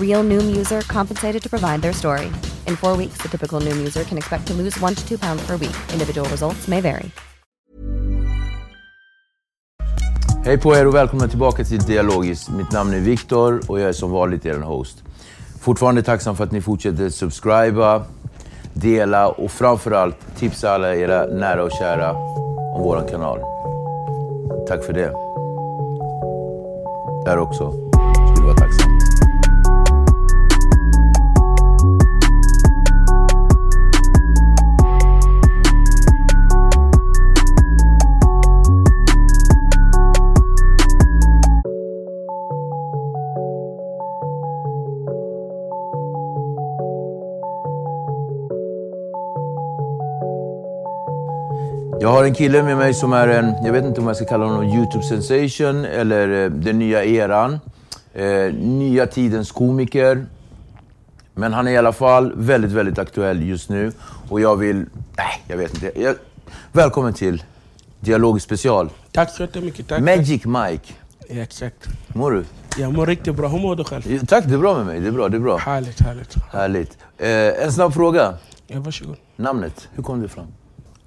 Real Noom user compensated to provide their story. In four weeks, the typical Noom user can expect to lose one to two pounds per week. Individual results may vary. Hej på er och välkomna tillbaka till Dialogis. Mitt namn är Viktor och jag är som vanligt er host. Fortfarande tacksam för att ni fortsätter subscriba, dela och framförallt tipsa alla era nära och kära om vår kanal. Tack för det. Där också. Skulle vara tacksam. Jag har en kille med mig som är en, jag vet inte om jag ska kalla honom YouTube sensation eller eh, den nya eran. Eh, nya tidens komiker. Men han är i alla fall väldigt, väldigt aktuell just nu. Och jag vill, nej, jag vet inte. Jag, välkommen till Dialog special. Tack så jättemycket. Tack. Magic Mike. Ja, exakt. Mår du? Jag mår riktigt bra. Hur mår du själv? Tack, det är bra med mig. Det är bra, det är bra. Härligt, härligt. Härligt. Eh, en snabb fråga. Ja, varsågod. Namnet, hur kom det fram?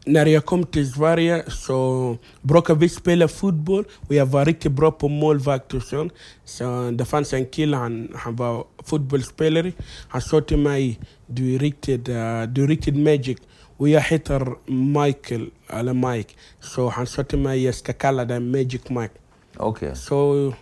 När jag kom till Sverige så brukade vi spela fotboll och jag var riktigt bra på målvakt och sånt. Så det fanns en kille, han, han var fotbollsspelare. Han sa till mig, du är riktigt, uh, du är riktigt magic. Och jag heter Michael, eller Mike. Så han sa till mig, jag ska kalla dig Magic Mike. Okej. Så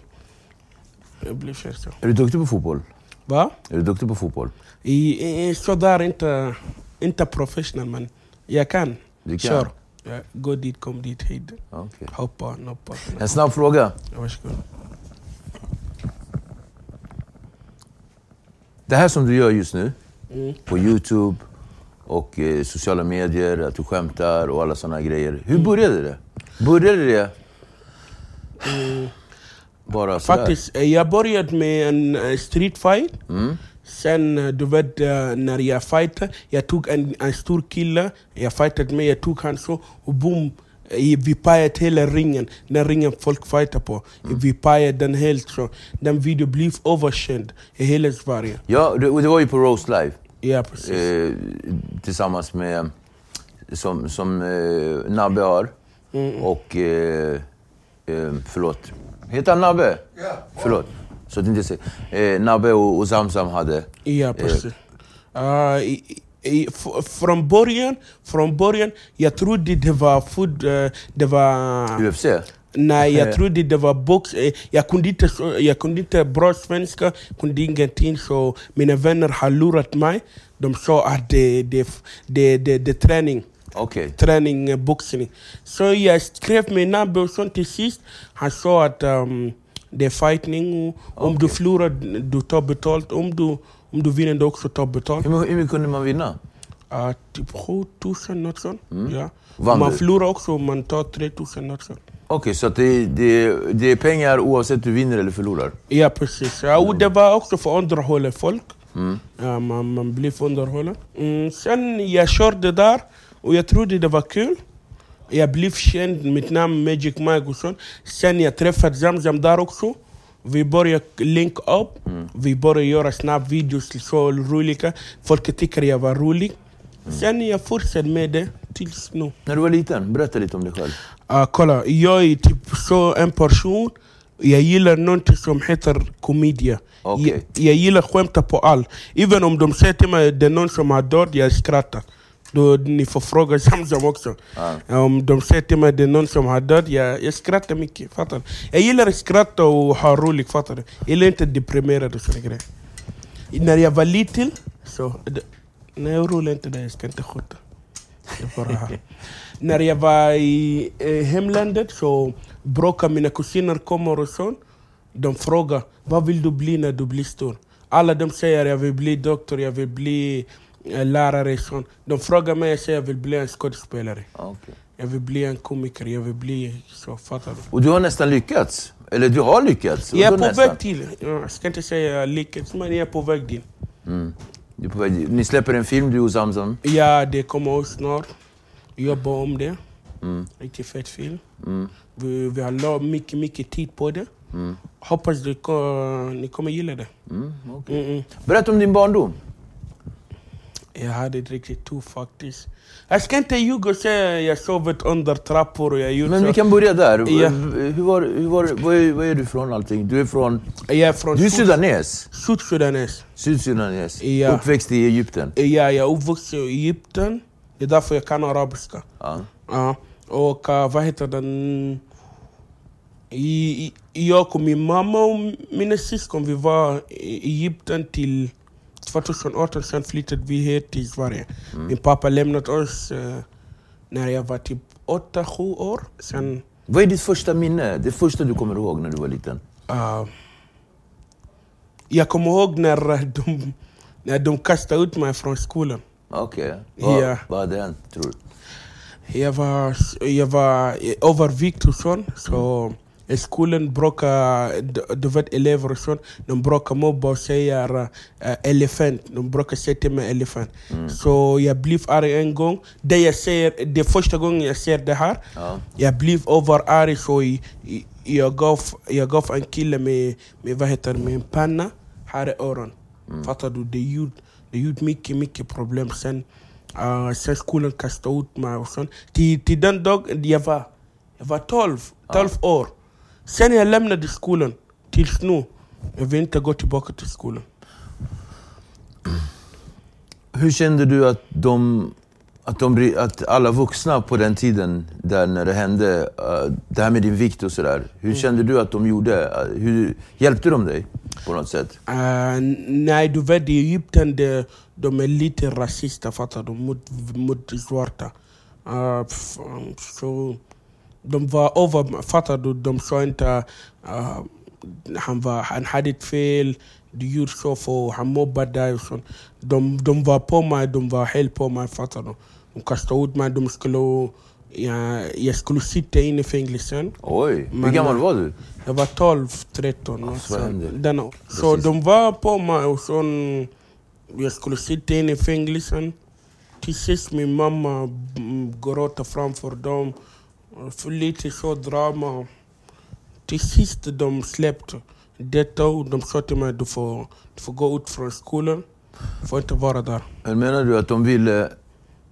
jag blev kär så. Är du duktig på fotboll? Va? Är du duktig på fotboll? I, i, sådär, inte, inte professional men jag kan. Du kan? Kör. Ja, gå dit, kom dit, hit. Okej. Hoppa, hoppa. En snabb fråga. Varsågod. Det här som du gör just nu, Mm. på YouTube och eh, sociala medier, att du skämtar och alla sådana grejer. Mm. Hur började det? Började det bara sådär? Faktiskt, eh, jag började med en eh, street fight. Sen, eh, du vet, eh, när jag fightade, jag tog en, en stor kille, jag fightade med, jag tog han så, och boom, eh, vi pajade hela ringen, den ringen folk fightar på. Vi pajade den helt så. Den video blev överkänd i hela Sverige. Ja, det, det var ju på Roast Live. Ja, precis. Eh, tillsammans med, som, som eh, Nabbe har. Och, eh, eh, förlåt. Heter han Nabbe? Ja. Förlåt. Så att inte säga. Eh, Nabbe och, och Zamzam hade. Ja, precis. Uh, i, i, f- från, början, från början, jag trodde det var food, eh, det var... UFC? Nej, Eh. jag trodde det var box. eh, Jag kunde inte, så- jag kunde inte bra svenska, kunde ingenting. Så mina vänner har lurat mig. De sa att det det, det, det, det är träning. Okej. Träning, eh, boxning. Så jag skrev med Nabbe och sånt till sist. Han sa att um, det är fighting. Om du förlorar, du tar betalt. Om du, om du vinner, du också tar betalt. Hur, hur mycket kunde man vinna? Uh, typ 7000 något sånt. Ja. Mm. Vann man du? förlorar också, man tar 3000 något sånt. Okej, så att det, det, det är pengar oavsett du vinner eller förlorar? Ja, precis. Ja, och det var också för att underhålla folk. Mm. Ja, man, man blev underhållen. Mm, sen jag körde där och jag trodde det var kul. Jag blev känd, mitt namn Magic Mike och sånt. Sen jag träffade Zamzam där också. Vi började link upp, vi började göra snabbvideos så roliga. Folk tycker jag var rolig. Sen jag fortsatte med det tills nu. När du var liten, berätta lite om dig själv. Uh, kolla, jag är typ så en person, jag gillar någonting som heter komedia. Okej. Jag, jag gillar skämta på allt. Även om de säger till mig att det är någon som har dött, jag skrattar. Då ni får fråga Samsam också. Om de säger till mig att det är någon som har dött, jag, jag skrattar mycket. Fattar du? Jag gillar att skratta och ha roligt, fattar du? Jag gillar inte deprimerad och sådana grejer. När jag var liten, så... Nej, jag rullar inte det, jag ska inte skjuta. När jag var i eh, hemlandet så brukade mina kusiner komma och sånt. De frågar vad vill du bli när du blir stor? Alla de säger jag vill bli doktor, jag vill bli lärare. och Sånt. De frågar mig, jag säger jag vill bli en skådespelare. Okej. Jag vill bli en komiker, jag vill bli så, fattar du? Och du har nästan lyckats. Eller du har lyckats. Jag är på nästan? väg till, ja, jag ska inte säga lyckats, men jag är på väg dit. Du är på väg. Ni släpper en film, du och Zamzam. Ja, det kommer ut snart. Jobba om det. Riktigt fet film. Vi, vi har la mycket, mycket tid på det. Hoppas det, ko- ni kommer gilla det. Mm. Mm, mm. Berätta om din barndom. Jag hade det riktigt tufft faktiskt. Jag ska inte ljuga och säga att jag sovit under trappor och jag gjort Men vi kan börja där. Ja. Hur var, hur var, var, är, var är du från allting? Du är från... Jag är från Du är sudanes. Sydsudanes. Sydsudanes. Ja. Uppväxt i Egypten. Ja, jag är uppvuxen i Egypten. Det är därför jag kan arabiska. Ja. Ja. Och uh, vad heter den? Jag och min mamma och mina syskon vi var i Egypten till 2018, sen flyttade vi hit till Sverige. Min pappa lämnade oss eh, när jag var typ 8-7 år. Sen, Vad är ditt första minne? Det första du kommer ihåg när du var liten? eh, jag kommer ihåg när de, när de kastade ut mig från skolan. Okej. Vad, Ja. vad hade hänt, tror du? Jag var, jag var överviktig och sånt. Så skolan brukar, du- du vet elever och sånt, de brukar mobba och säga uh, elefant. De brukar säga till mig elefant. Så jag blev arg en gång. Det, jag säger, det är första gången jag ser det här. Ja. Jag blev överarg så i- jag gav, jag gav en kille med, med, vad heter med en panna här i öron. Fattar du? Det gjorde, det gjorde mycket, mycket problem. Sen, uh, sen skolan kastade ut mig och sånt. Till, till den dagen, jag var, jag var 12, 12 år. Sen jag lämnade skolan tills nu. Jag vill inte gå tillbaka till skolan. Hur kände du att de, att, de, att alla vuxna på den tiden, där när det hände, eh, det här med din vikt och sådär. Hur kände du att de gjorde? Eh, Hur, hjälpte de dig på något sätt? Uh, nej, du vet i Egypten de, de är lite rasister fattar du, mot, mot svarta. Uh, så de var över, fattar du, de sa inte uh, han, var, han hade ett fel, du gjorde så för han mobbade dig och sånt. De, de var på mig, de var helt på mig fattar du. De kastade ut mig, de skulle, ja, jag skulle sitta inne i fängelsen. Oj, hur gammal var du? Jag var 12, 13 år. Alltså, denna, så Precis. de var på mig och så jag skulle sitta inne i fängelsen. Till sist min mamma mm, gråta framför dem. Lite så drama. Till sist de släppte detta och de sa till mig du får, du får gå ut från skolan. Du får inte vara där. Men menar du att de ville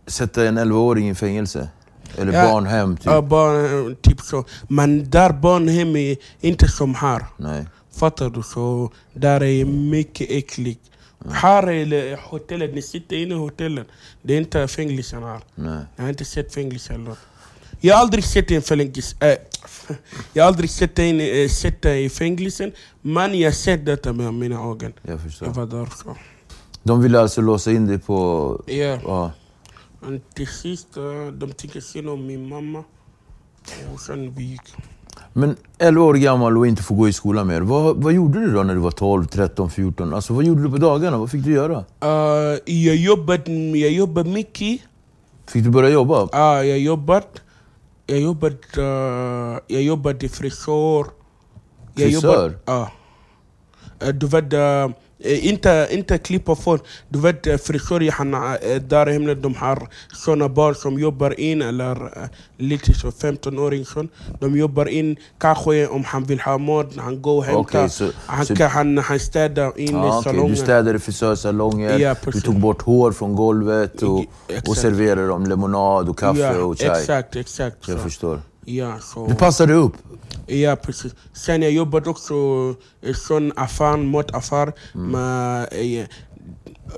sätta en 11-åring i fängelse? Eller Ja. barnhem, typ? Ja, barn, typ så. Men där barnhem är inte som här. Nej. Fattar du? Så där är mycket äckligt. Här är hotellet, ni sitter inne i hotellet. Det är inte fängelsen här. Nej. Jag har inte sett fängelse eller Jag har aldrig sett en fängelse. Äh, jag har aldrig sett en äh, sitta i fängelsen. Men jag har sett detta med mina ögon. Jag förstår. Jag var där så. De ville alltså låsa in dig på... Ja. Ja. Men till sist, äh, de tycker synd om min mamma. Och sen vi gick. Men 11 år gammal och inte få gå i skolan mer. Vad, vad gjorde du då när du var 12, 13, 14? Alltså vad gjorde du på dagarna? Vad fick du göra? Äh, jag jobbade jag jobbade mycket. Fick du börja jobba? Ja, jag jobbat. Jag jobbade, uh, jag jobbade frisör. Jag Frisör? jobbat- Ja. Eh, du vet, uh, Eh, inte, inte klippa folk. Du vet eh, frisörer han, eh, där hemma de har såna barn som jobbar in, eller eh, lite så 15-åring sån. De jobbar in, kanske om han vill ha mat, han går och hämtar. Okej, så- han, kan, han, han städar in i okej. salongen. Du städade frisörsalonger, Ja, du tog bort hår från golvet och, och serverade dem lemonad och kaffe ja, och chai. Exakt, exakt. Jag så. förstår. Ja, så. Du passade upp. Ja, precis. Sen jag jobbade också i sån affär, mataffär. Mm. Med, eh,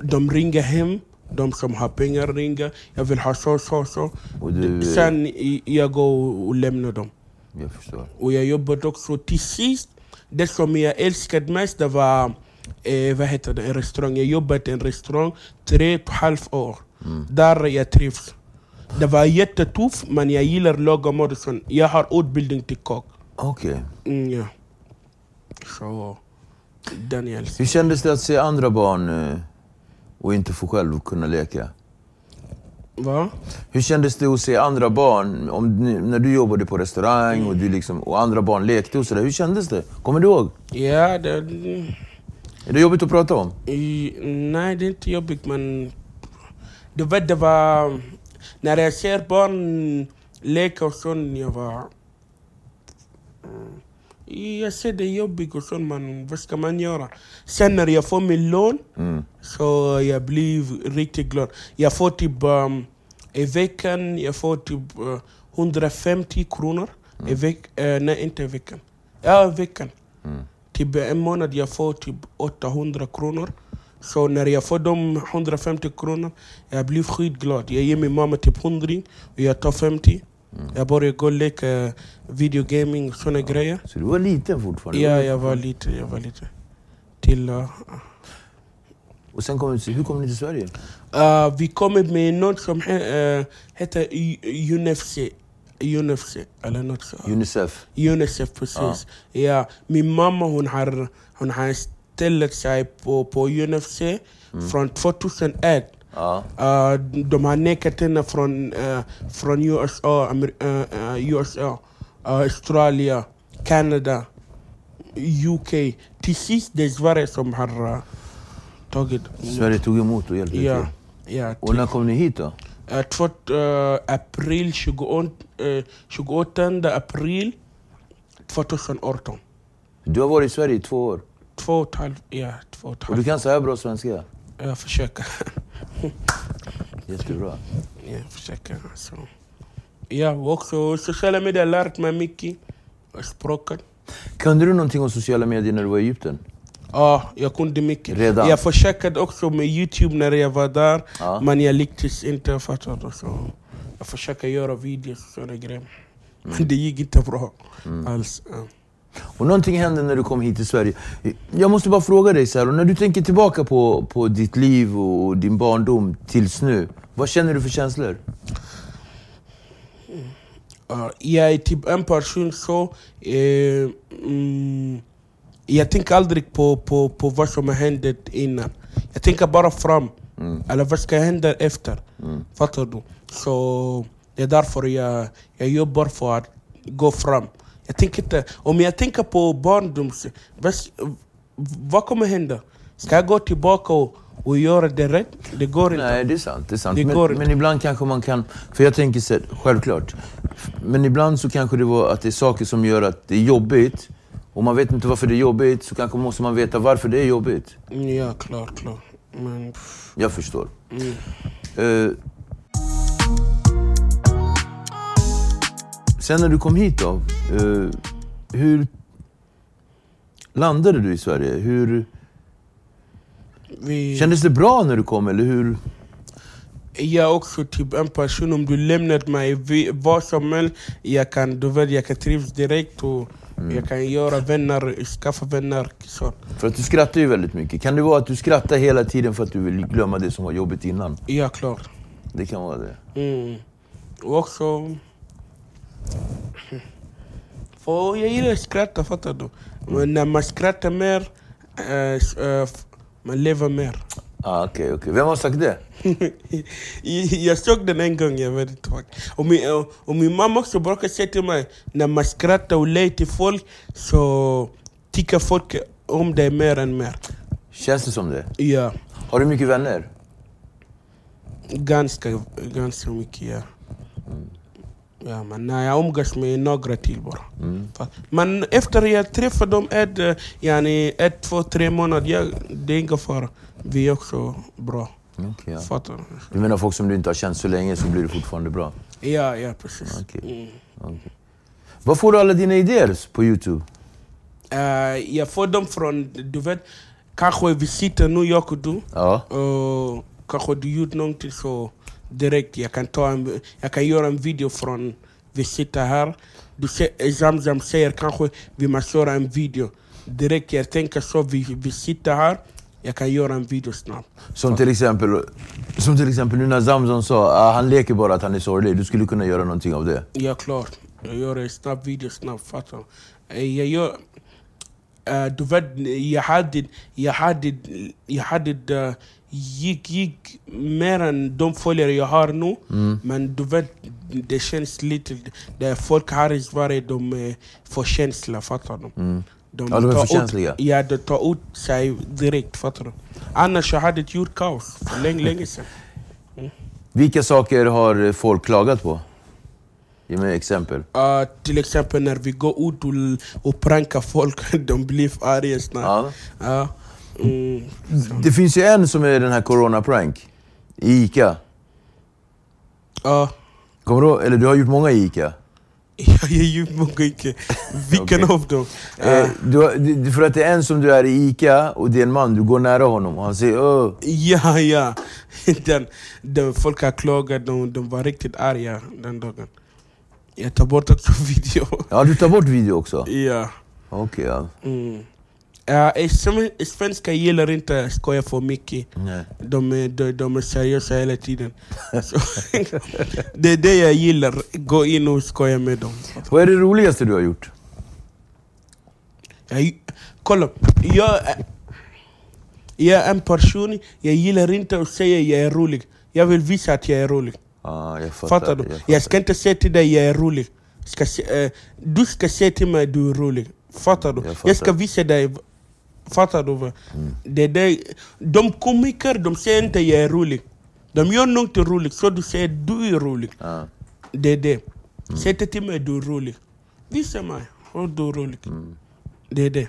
de ringer hem, de som har pengar ringer. Jag vill ha så, så, så. Du- Sen jag går och lämnar dem. Jag förstår. Och jag jobbade också till sist. Det som jag älskade mest det var eh, vad heter det, en restaurang. Jag jobbade i en restaurang tre och ett halvt år. Där jag trivs. Det var jättetufft men jag gillar och sånt. Jag har utbildning till kock. Okej. Mm, ja. Så älskar. Hur kändes det att se andra barn eh, och inte få själv kunna leka? Va? Hur kändes det att se andra barn, om, när du jobbade på restaurang och, du liksom, och andra barn lekte och sådär? Hur kändes det? Kommer du ihåg? Ja, det, Är det jobbigt att prata om? i, nej det är inte jobbigt men du vet det var när jag ser barn leka och sånt, jag var Mm. jag ser det jobbigt och sånt men vad ska man göra? Sen när jag får min lön Mm. så jag blir riktigt glad. Jag får typ um, i veckan, jag får typ uh, 150 kronor. I veck, eh, nej, inte i veckan. Ja, i veckan. Typ en månad jag får typ 800 kronor. Så när jag får de 150 kronor, jag blir skitglad. Jag ger min mamma typ 100 och jag tar 50. Jag börjar gå och leka videogaming och såna grejer. Så du var liten fortfarande? Ja, jag var lite, jag var lite. Till... Uh, Och sen kom hur kom ni till Sverige? Uh, vi kommer med något som he, uh, heter UNFC. UNFC, eller något så. Unicef? Unicef, precis. Ja, min mamma hon har, hon har ställt sig på, på UNFC från 2001. Ja. Uh, de har nekat henne från, uh, från USA, Amer uh, uh, USA uh, Australien, Kanada, UK. Till sist det är Sverige som har uh, tagit Sverige tog emot och hjälpte Ja, till. ja. Och när kom ni hit då? Uh, två, uh, april 28, uh, 28 april 2018. Du har varit i Sverige i två år. Två och ett halvt, ja, två och ett Och du halvt. kan så här bra svenska? Jag försöker. Jättebra. jag försöker. Alltså. Ja, också sociala medier har lärt mig mycket. Språket. Kunde du någonting om sociala medier när du var i Egypten? Ja, jag kunde mycket. Redan? Jag försökte också med Youtube när jag var där, Ja. men jag lyckades inte. Fattar? Så jag försöker göra videos och sådana grejer. Men det gick inte bra alls. Ja. Och någonting hände när du kom hit till Sverige. Jag måste bara fråga dig, så här, när du tänker tillbaka på, på ditt liv och din barndom tills nu. Vad känner du för känslor? Uh, jag är typ en person så... Eh, mm, jag tänker aldrig på, på, på vad som har hänt innan. Jag tänker bara fram. Eller vad ska hända efter? Fattar du? Så det är därför jag, jag jobbar för att gå fram. Jag tänker inte, om jag tänker på barndoms... Vad, kommer hända? Ska jag gå tillbaka och, och göra det rätt? Det går inte. Nej, det är sant. Det är sant. Det men, går men ibland kanske man kan... För jag tänker så självklart. Men ibland så kanske det var att det är saker som gör att det är jobbigt. Och man vet inte varför det är jobbigt, så kanske måste man veta varför det är jobbigt. Ja, klart, klart. Men... Jag förstår. Mm. Eh, sen när du kom hit då, eh, hur landade du i Sverige? Hur, Vi... kändes det bra när du kom, eller hur? Jag är också typ en person, om du lämnar mig vad som helst, jag kan, du vet, jag kan trivas direkt och jag kan göra vänner, skaffa vänner. Så. För att du skrattar ju väldigt mycket. Kan det vara att du skrattar hela tiden för att du vill glömma det som var jobbigt innan? Ja, klart. Det kan vara det. Mm. Och också... För jag gillar att skratta, fattar du? Men när man skrattar mer, eh, eh, f- man lever mer. Ah, Okej, okej. Vem har sagt det? jag såg den en gång, jag vet inte. Och min, och- och min mamma också brukar säga till mig, när man skrattar och ler till folk så tycker folk om dig mer än mer. Känns det som det? Ja, Har du mycket vänner? ganska, ganska mycket ja. Ja, men nej, jag umgås med några till bara. Fa- Men efter jag träffade dem ett, yani, ett två, tre månader, ja, det är ingen fara. Vi är också bra. Okej, ja. Fattar du? Du menar folk som du inte har känt så länge så blir det fortfarande bra? Ja, ja precis. Okej. Okej. Var får du alla dina idéer på Youtube? Eh, jag får dem från, du vet, kanske vi sitter nu jag och du. Ja. Och kanske du gjort någonting så direkt, jag kan, ta en, jag kan göra en video från vi sitter här. Du ser, Zamzam säger kanske vi måste göra en video. Direkt jag tänker så, vi, vi sitter här, jag kan göra en video snabbt. Som till exempel, som till exempel nu när Zamzam sa ah, han leker bara att han är sorglig. Du skulle kunna göra någonting av det. Ja, klart. Jag gör en snabb video snabbt, fattar? Eh, Jag gör... eh, du vet, jag hade... Jag hade... Jag hade... eh, gick, gick mer än de följare jag har nu. Men du vet, det känns lite... Det folk här i Sverige, de är för känsliga, fattar du? De, Ja, de är för ut- känsliga. Ja, de tar ut sig direkt, fattar du? Annars jag hade gjort kaos för länge, länge sedan. Vilka saker har folk klagat på? Ge mig exempel. Uh, till exempel när vi går ut och, och prankar folk, de blir arga snabbt. Ja. Det finns ju en som är den här Corona Prank. I Ica. Ja, Kommer du? Eller du har gjort många i Ica. jag är ju många inte. Vilken Okej. av dem? Eh, du, har- för att det är en som du är i Ica och det är en man, du går nära honom och han säger Åh. ja, ja. Den, den, folk har klagat, de, de var riktigt arga den dagen. Jag tar bort också video. Ja, du tar bort video också? ja. Okej, ja. Mm. Ja, eh, svenskar gillar inte att skoja för mycket. Nej. De är, de, de är seriösa hela tiden. Det är det jag gillar, gå in och skoja med dem. Vad är det roligaste du har gjort? Jag, kolla, jag, är- jag är en person, jag gillar inte att säga jag är rolig. Jag vill visa att jag är rolig. Ah, jag fattar. Fattar du? jag Jag ska inte säga till dig jag är rolig. Ska eh, du ska säga till mig du är rolig. Fattar du? Jag Jag, fattar. ska visa dig. Fattar du? va? Det är det. De komiker de säger inte jag är rolig. De gör något roligt så du säger du är rolig. Ja. Det är det. Säg inte till mig du är rolig. Visa mig att du är rolig. Det är det.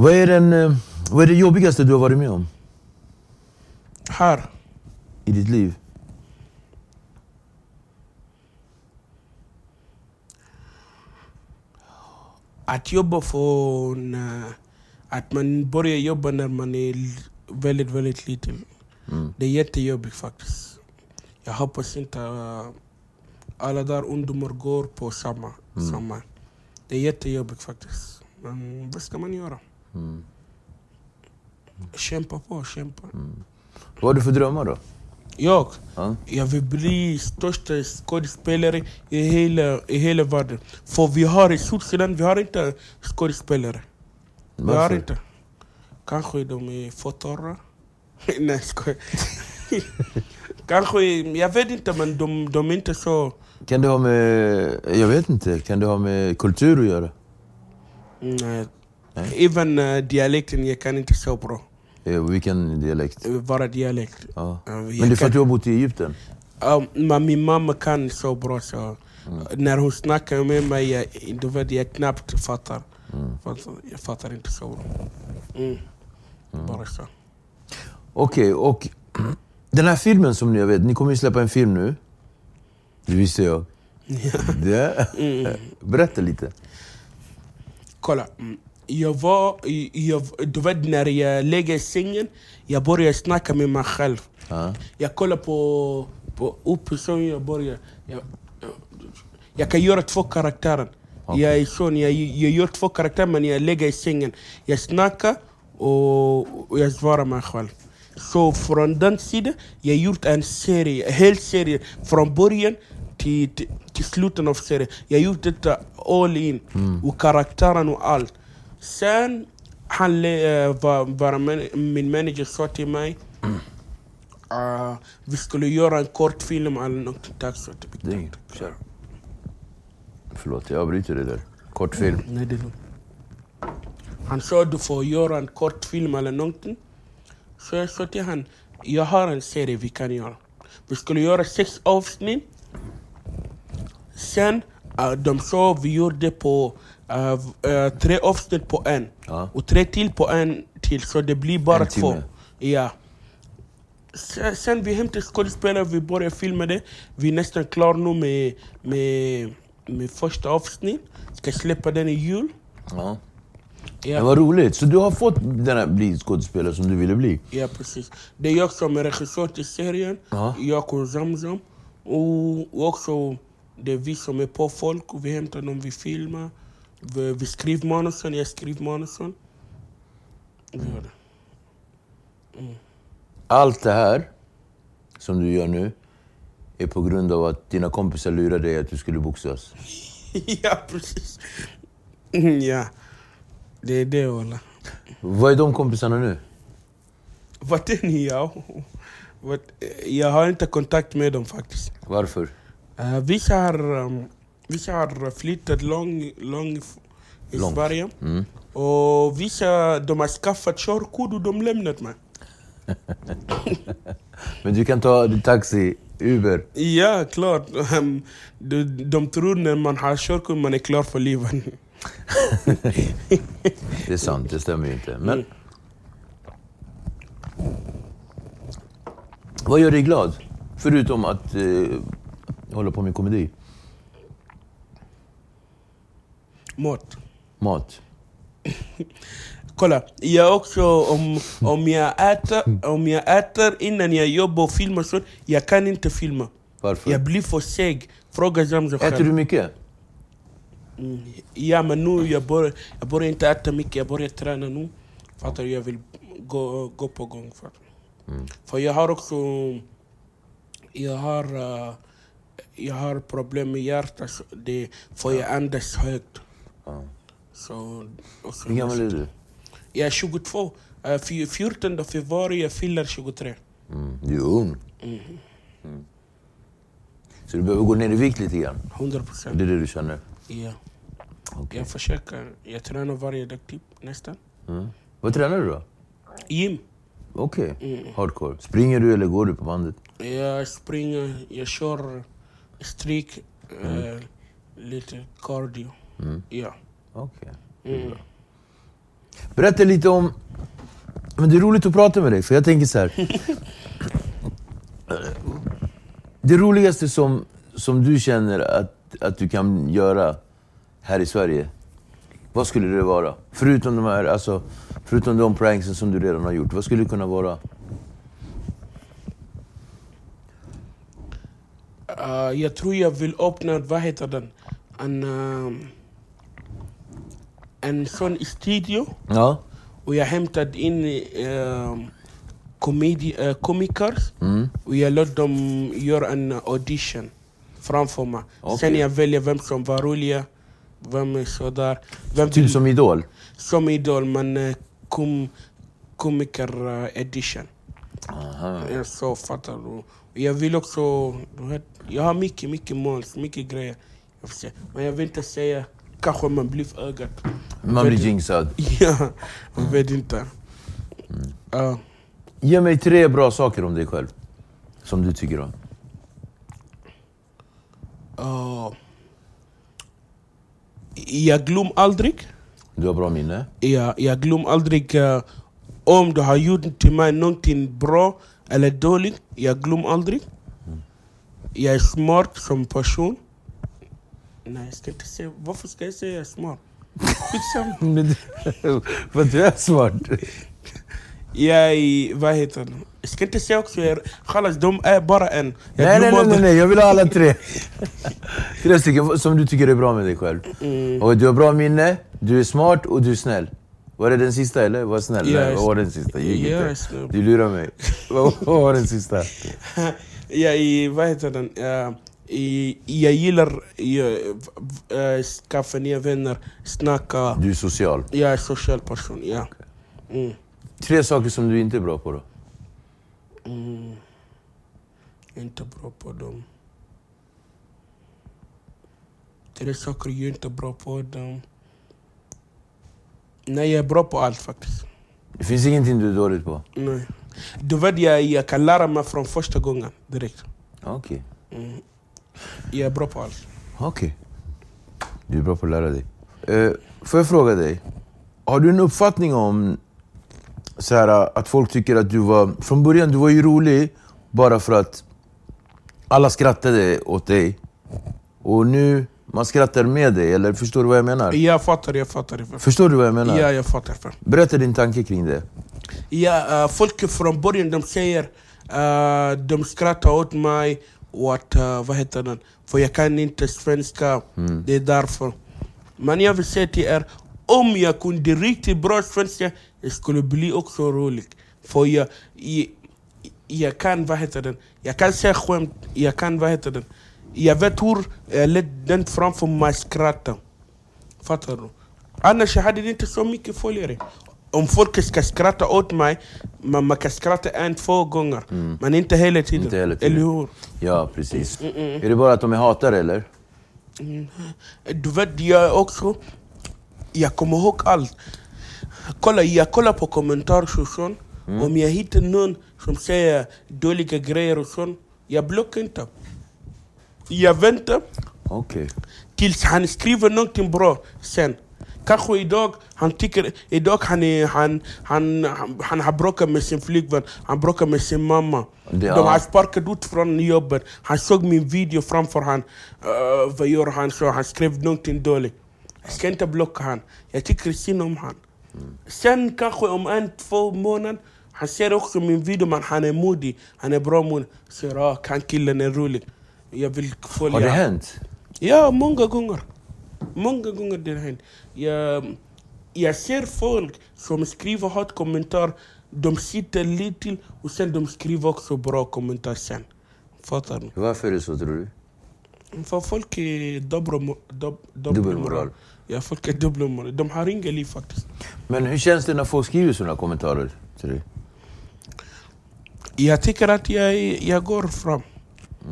Vad är, den, eh, vad är det jobbigaste du har varit med om Här. i ditt liv? Att jobba från... eh, Att man börjar jobba när man är väldigt, väldigt liten. Det är jättejobbigt faktiskt. Jag hoppas inte eh, alla där ungdomar går på samma. samma. Det är jättejobbigt faktiskt. Men vad ska man göra? Kämpa på, kämpa. Vad har du för drömmar då? Jag, Ja. jag vill bli största skådespelare i hela, i hela världen. För vi har i Sydsudan, vi har inte skådespelare. Vi har Varför? inte. Kanske de är för torra. Nej, skojar. Kanske, jag vet inte men de, de är inte så... Kan det ha med, jag vet inte, kan det ha med kultur att göra? Nej. Även uh, dialekten, jag kan inte så bra. Eh, Vilken dialekt? Vara dialekt. Ja. Ja, jag Men det är för att du har bott i Egypten? Ja, men min mamma kan så bra så när hon snackar med mig, jag, du vet, jag knappt fattar. Fattar- Jag fattar inte så bra. Mm. Bara så. Okej, och den här filmen som ni vet, ni kommer ju släppa en film nu. Det visste jag. Det. Berätta lite. Kolla. Mm. Jag var, jag, du vet när jag lägger sängen, jag börjar snacka med mig själv. Ja. Jag kollar på, på upp i sängen, jag börjar... Jag, jag, kan göra två karaktärer. Jag är sån, jag, jag gör två karaktärer men jag lägger i sängen. Jag snackar och, och jag svarar mig själv. Så från den sidan, jag har gjort en serie, en hel serie från början till, till, till slutet av serien. Jag har gjort detta all in, och karaktären och allt. Sen han eh, var, var min manager sa till mig uh, vi skulle göra en kortfilm eller något. Tack så mycket. Förlåt, jag avbryter det där. Kortfilm. Nej, det är lugnt. Han sa du får göra en kortfilm eller någonting. Så jag sa till han, jag har en serie vi kan göra. Vi skulle göra sex avsnitt. Sen, uh, de sa vi gjorde på uh, uh, tre avsnitt på en. Ja. Och tre till på en till, så det blir bara två. timme. Ja. Sen, sen vi hämtade skådespelare, vi började filma det. Vi är nästan klara nu med, med, med första avsnitt. Ska släppa den i jul. Ja. Ja. Men vad roligt. Så du har fått den här bli skådespelare som du ville bli? Ja, precis. Det är jag som är regissör till serien. Ja. Jag och Zamzam. Och och också det är vi som är på folk och vi hämtar dem, vi filmar. Vi, vi skriver manusen, jag skriver manusen. Vi gör det. Allt det här som du gör nu är på grund av att dina kompisar lurade dig att du skulle boxas. ja, precis. Mm, Ja, det är det walla. Vad är de kompisarna nu? Vad är ni? Ja. Eh, Jag har inte kontakt med dem faktiskt. Varför? Uh, vissa, har, um, vissa har flyttat långt lång i Långt. Sverige. Mm. Och vissa de har skaffat körkort och de lämnat mig. Men du kan ta taxi, Uber. Ja, klart. De, de tror när man har körkort man är klar för livet. Det är sant, det stämmer ju inte. Men... Vad gör dig glad? Förutom att eh, hålla på med komedi. Mat. Mat. Kolla, jag också om, om, jag äter, om jag äter innan jag jobbar och filmar så, jag kan inte filma. Varför? Jag blir för seg. Fråga Zamza själv. Äter du mycket? Mm. Ja men nu jag börjar, jag börjar inte äta mycket, jag börjar träna nu. Fattar du? Jag vill gå, gå på gång. För, Mm. för jag har också jag har, eh, jag har problem med hjärtat. Det, för jag andas högt. Ja. Så, och så Hur gammal är du? Jag är 22. Uh, 14 februari jag fyller 23. Mm. Du är ung. Mm. Mm. Så du behöver gå ner i vikt lite grann? 100 Det procent. är det du känner? Ja. Okej. Jag försöker. Jag tränar varje dag typ, nästan. Mm. Vad tränar du då? Gym. Okej. Mm. Hardcore. Springer du eller går du på bandet? Jag springer, jag kör stryk, eh, lite cardio. Mm. Ja. Okej. Mm. Berätta lite om... Men det är roligt att prata med dig, för jag tänker så här. Det roligaste som, som du känner att, att du kan göra här i Sverige, vad skulle det vara? Förutom de här, alltså, förutom de pranksen som du redan har gjort, vad skulle det kunna vara? Eh, jag tror jag vill öppna, vad heter den? En, ehm, en sån studio. Ja. Och jag hämtade in uh, komedi, uh, komiker Mm. och jag låt dem göra en audition framför mig. Okej. Sen jag väljer vem som var roliga, vem är sådär. Vem Typ som Idol? som Idol, men uh, kom, komiker uh, edition. Aha. Så fattar du. Jag vill också, du vet, jag har mycket, mycket mål, mycket grejer. Men jag vill inte säga, kanske man blir för ögat. Man blir jinxad. Ja, jag vet inte. Ja. Ge mig tre bra saker om dig själv. Som du tycker om. Ja. jag glömmer aldrig. Du har bra minne. Jag, jag glömmer aldrig eh, om du har gjort till mig någonting bra eller dåligt. Jag glömmer aldrig. Jag är smart som person. Nej, jag ska inte säga. Varför ska jag säga jag är smart? Skitsamma. För du är smart. Jag är, vad heter det? Jag ska inte säga också, jag, chalas, de är bara en. Jag Nej, nej, nej, nej, nej, jag vill ha alla tre. Tre stycken som du tycker är bra med dig själv. Mm. Och du har bra minne, du är smart och du är snäll. Var det den sista eller? Var snäll? Nej, är vad var den sista? Ljug är inte. Du lurar mig. vad var den sista? jag, är, vad heter den? Eh, i- jag gillar jag, uh, skaffa nya vänner, snacka. Du är social. Jag är social person, ja. Mm. Tre saker som du inte är bra på då? Mm. Inte bra på dem. Tre saker jag är inte bra på dem. Nej, jag är bra på allt faktiskt. Det finns ingenting du är dålig på? Nej. Du vet, jag, jag kan lära mig från första gången direkt. Okej. Mm. Jag är bra på allt. Okej. Du är bra på att lära dig. Eh, får jag fråga dig? Har du en uppfattning om så här, att folk tycker att du var... Från början, du var ju rolig bara för att alla skrattade åt dig. Och nu, man skrattar med dig, eller förstår du vad jag menar? Jag fattar, jag fattar. Förstår du vad jag menar? Ja, jag fattar. Berätta din tanke kring det. Ja, uh, folk från början de säger, uh, de skrattar åt mig och uh, vad heter den, för jag kan inte svenska, Mm. det är därför. Men jag vill säga till er, om jag kunde riktigt bra svenska, jag skulle bli också rolig. För jag, jag, jag kan, vad heter den, jag kan säga skämt, jag kan, vad heter den, jag vet hur jag lät den framför mig skratta. Fattar du? Annars hade jag inte så mycket följare. Om folk ska skratta åt mig, man, man kan skratta en, två gånger. Men inte hela tiden. Mm. Inte hela tiden. Eller hur? Ja, precis. Är det bara att de är hatare eller? Du vet, jag också, jag kommer ihåg allt. Kolla, jag kollar på kommentarer och sånt. Om jag hittar någon som säger dåliga grejer och sånt, jag blockar inte. Jag väntar Okej. tills han skriver någonting bra sen. Kanske idag, han tycker, idag han, är, han, han, han, han har bråkat med sin flickvän, han bråkar med sin mamma. De har sparkat ut från jobbet. Han såg min video framför han. Uh, vad gör han? Så han skrev någonting dåligt. Jag ska inte blocka han. Jag tycker synd om han. Sen kanske om en, två månader, han ser också min video men han är modig. Han är bra modig. Säger ah, kan killen är rolig. Jag vill följa. Har det hänt? Ja, många gånger. Många gånger det har hänt. Jag, jag ser folk som skriver hatkommentarer, de sitter lite och sen de skriver också bra kommentarer sen. Fattar du? Varför är det så tror du? För folk är dubbelmoral. Dub, Dubbelmoral. Ja, folk är dubbelmoral. De har inga liv faktiskt. Men hur känns det när folk skriver sådana kommentarer till dig? Jag tycker att jag, jag går fram.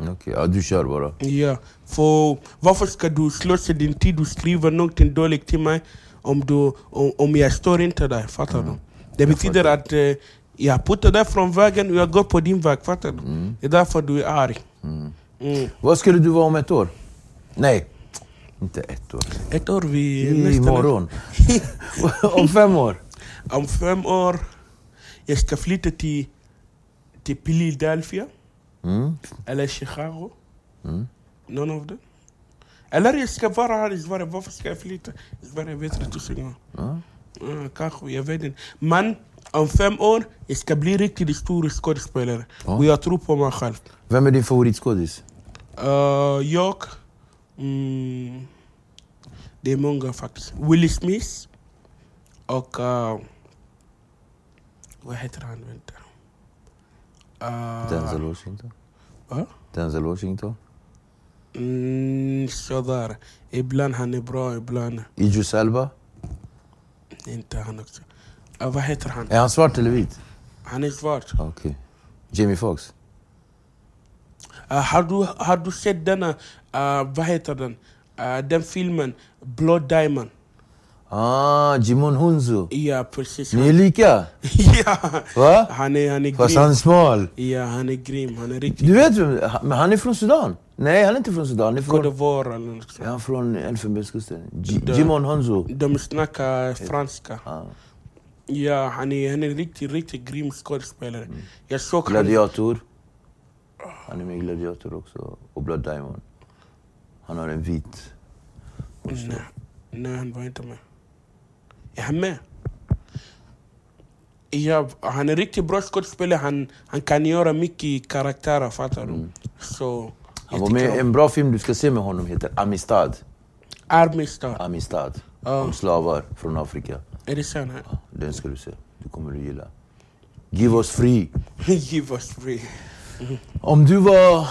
Mm, Okej, ja, du kör bara. Ja, för varför ska du slösa din tid och skriva någonting dåligt till mig om, du, om, om jag står inte där? Fattar du? Det betyder att eh, jag puttar dig från vägen och jag går på din väg. Fattar du? Det är därför du är arg. Mm. Vad skulle du vara om ett år? Nej, inte ett år. Ett år vi... I nästan- morgon. om fem år? Om fem år, jag ska flytta till, till Philadelphia Mm. eller Chicago. Någon av dem. Eller jag ska vara här i Sverige. Varför ska jag flytta? I Sverige vet jag tusen gånger. Ja. Ja, kanske, jag vet inte. Men om fem år, jag ska bli riktigt stor skådespelare. Och jag tror på mig själv. Vem är din favoritskådis? Uh, jag... Mm, det är många faktiskt. Will Smith och... Uh, vad heter han? Vänta. Uh, Denzel Washington? Va? Denzel Washington? Mm, sådär. Ibland han är bra, ibland Idris Elba? inte han också. Uh, vad heter han? Är han svart eller vit? Han är svart. Okej. Jamie Foxx? Uh, har, du, Ah, Jimon Hunzo. Ja, precis. Ni är lika? ja. Va? Han är, han är Fast grym. han är smal. Ja, han är grym. Han är riktigt... Du vet vem? han- Men han är från Sudan? Nej, han är inte från Sudan. Han är Cote från... d'Ivoire eller något sånt. Är han från Elfenbenskusten? Jimon Hunzo. De snackar franska. Ah. Ja, han är, han är riktigt, riktigt grym skådespelare. Mm. Jag såg han... Gladiator. Han är med i Gladiator också. Och Blood Diamond. Han har en vit. Nej, nej, han var inte med. Är han med? Ja, han är riktigt bra skådespelare. Han, han kan göra mycket karaktärer, fattar du? Så... Mm. Han jag var med i en bra film du ska se med honom heter Amistad. Armistad. Amistad. Ja. Om slavar från Afrika. Är det sant? Ja, Den ska du se. Det kommer du gilla. Give us free. Give us free. Om du var...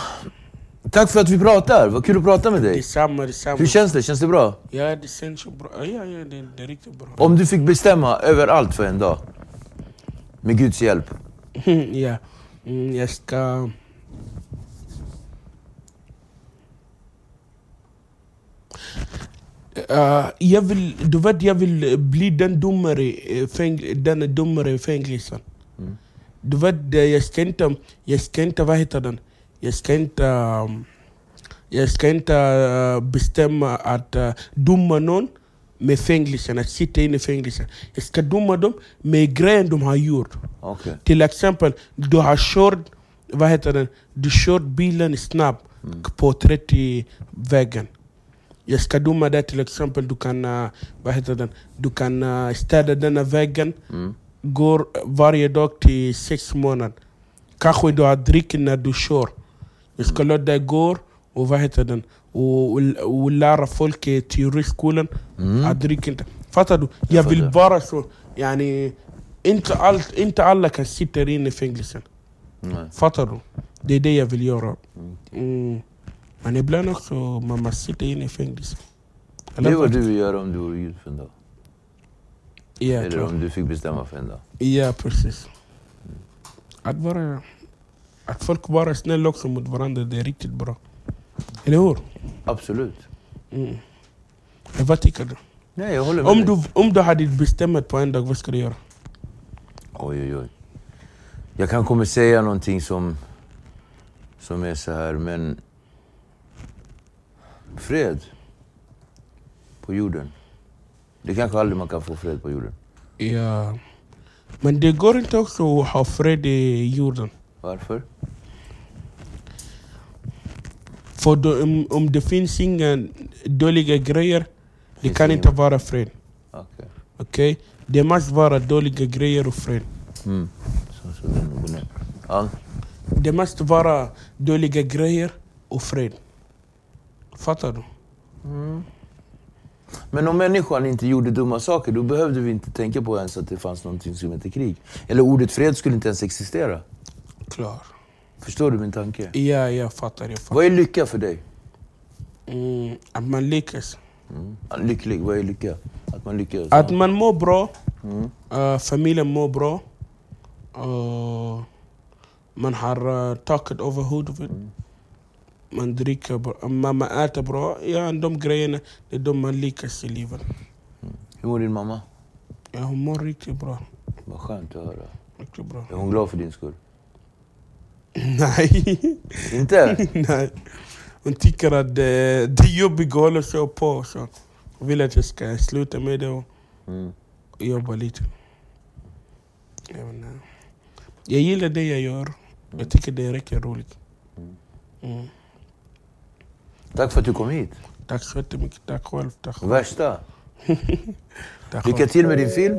Tack för att vi pratar. Vad kul att prata med dig. Detsamma, detsamma. Hur känns det? Känns det bra? Ja, det känns bra. Ja, ja det, det är riktigt bra. Om du fick bestämma över allt för en dag. Med Guds hjälp. ja. Mm, jag ska... Uh, jag vill, du vet, jag vill bli den domare, fäng- den domare i fängelsen. Du vet, jag ska inte, jag ska inte, vad heter den? Jag ska inte, um, jag ska inte uh, bestämma att uh, döma någon med fängelsen, att sitta inne i fängelsen. Jag ska döma dem med grejen de har gjort. Okej. Till exempel, du har kört, vad heter det, du kört bilen snabbt på 30 vägen. Jag ska döma dig till exempel, du kan, uh, vad heter den, du kan uh, städa denna vägen, går varje dag till sex månader. Kanske du har druckit när du kör. Jag ska låta dig gå och vad heter den, och, och, och lära folk i teoriskolan att dricka inte. Fattar du? Jag, vill fattar. bara så, yani, inte, allt, inte alla kan sitta inne i fängelsen. Nej. Fattar du? Det är det jag vill göra. Mm. Men ibland också, man måste sitta inne i fängelse. Det är vad du vill göra om du vore Gud för en dag. Ja, Eller klart. om du fick bestämma för en dag. Ja, precis. Att, vara, att folk bara är snälla också mot varandra, det är riktigt bra. Eller hur? Absolut. Mm. Eh, Vad tycker du? Nej, jag håller med Om du, om du hade bestämt på en dag, vad ska du göra? Oj, oj, oj. Jag kan kommer säga någonting som, som är så här, men... Fred på jorden. Det kanske aldrig man kan få fred på jorden. Ja. Men det går inte också att ha fred i jorden. Varför? För då, om, om det finns inga dåliga grejer, det kan inte vara fred. Okej. Okej? Det måste vara dåliga grejer och fred. Mm. Ja. Det måste vara dåliga grejer och fred. Fattar du? Men om människan inte gjorde dumma saker, då behövde vi inte tänka på ens att det fanns någonting som heter krig. Eller ordet fred skulle inte ens existera. Klar. Förstår du min tanke? Ja, jag fattar. Jag fattar. Vad är lycka för dig? Mm, att man lyckas. Mm. Lycklig, vad är lycka? Att man lyckas? Att man mår bra, Mm. eh, familjen mår bra. och man har uh, taket över huvudet. Man dricker bra, man, man äter bra. Ja, de grejerna, det är de man lyckas i livet. Hur mår din mamma? Ja, hon mår riktigt bra. Vad skönt att höra. Riktigt bra. Är hon glad för din skull? Nej. Inte? Nej. Hon tycker att det, det är jobbigt att hålla så på. Så hon vill att jag ska sluta med det och Mm. jobba lite. Jag, inte. jag gillar det jag gör. Jag tycker det är riktigt roligt. Mm. Tack för att du kom hit. Tack så jättemycket. Tack själv. Tack själv. Värsta. Lycka till med din film.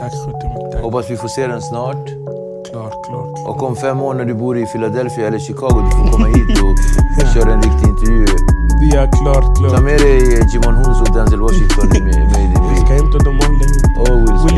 Tack så jättemycket. Tack. Hoppas vi får se den snart. Klart, klart. Och om fem år när du bor i Philadelphia eller Chicago, du får komma hit och köra en riktig intervju. Ja, klart, Ta klart. med dig Jimon Huns och Denzel Washington i din Jag ska bil. hämta dem Will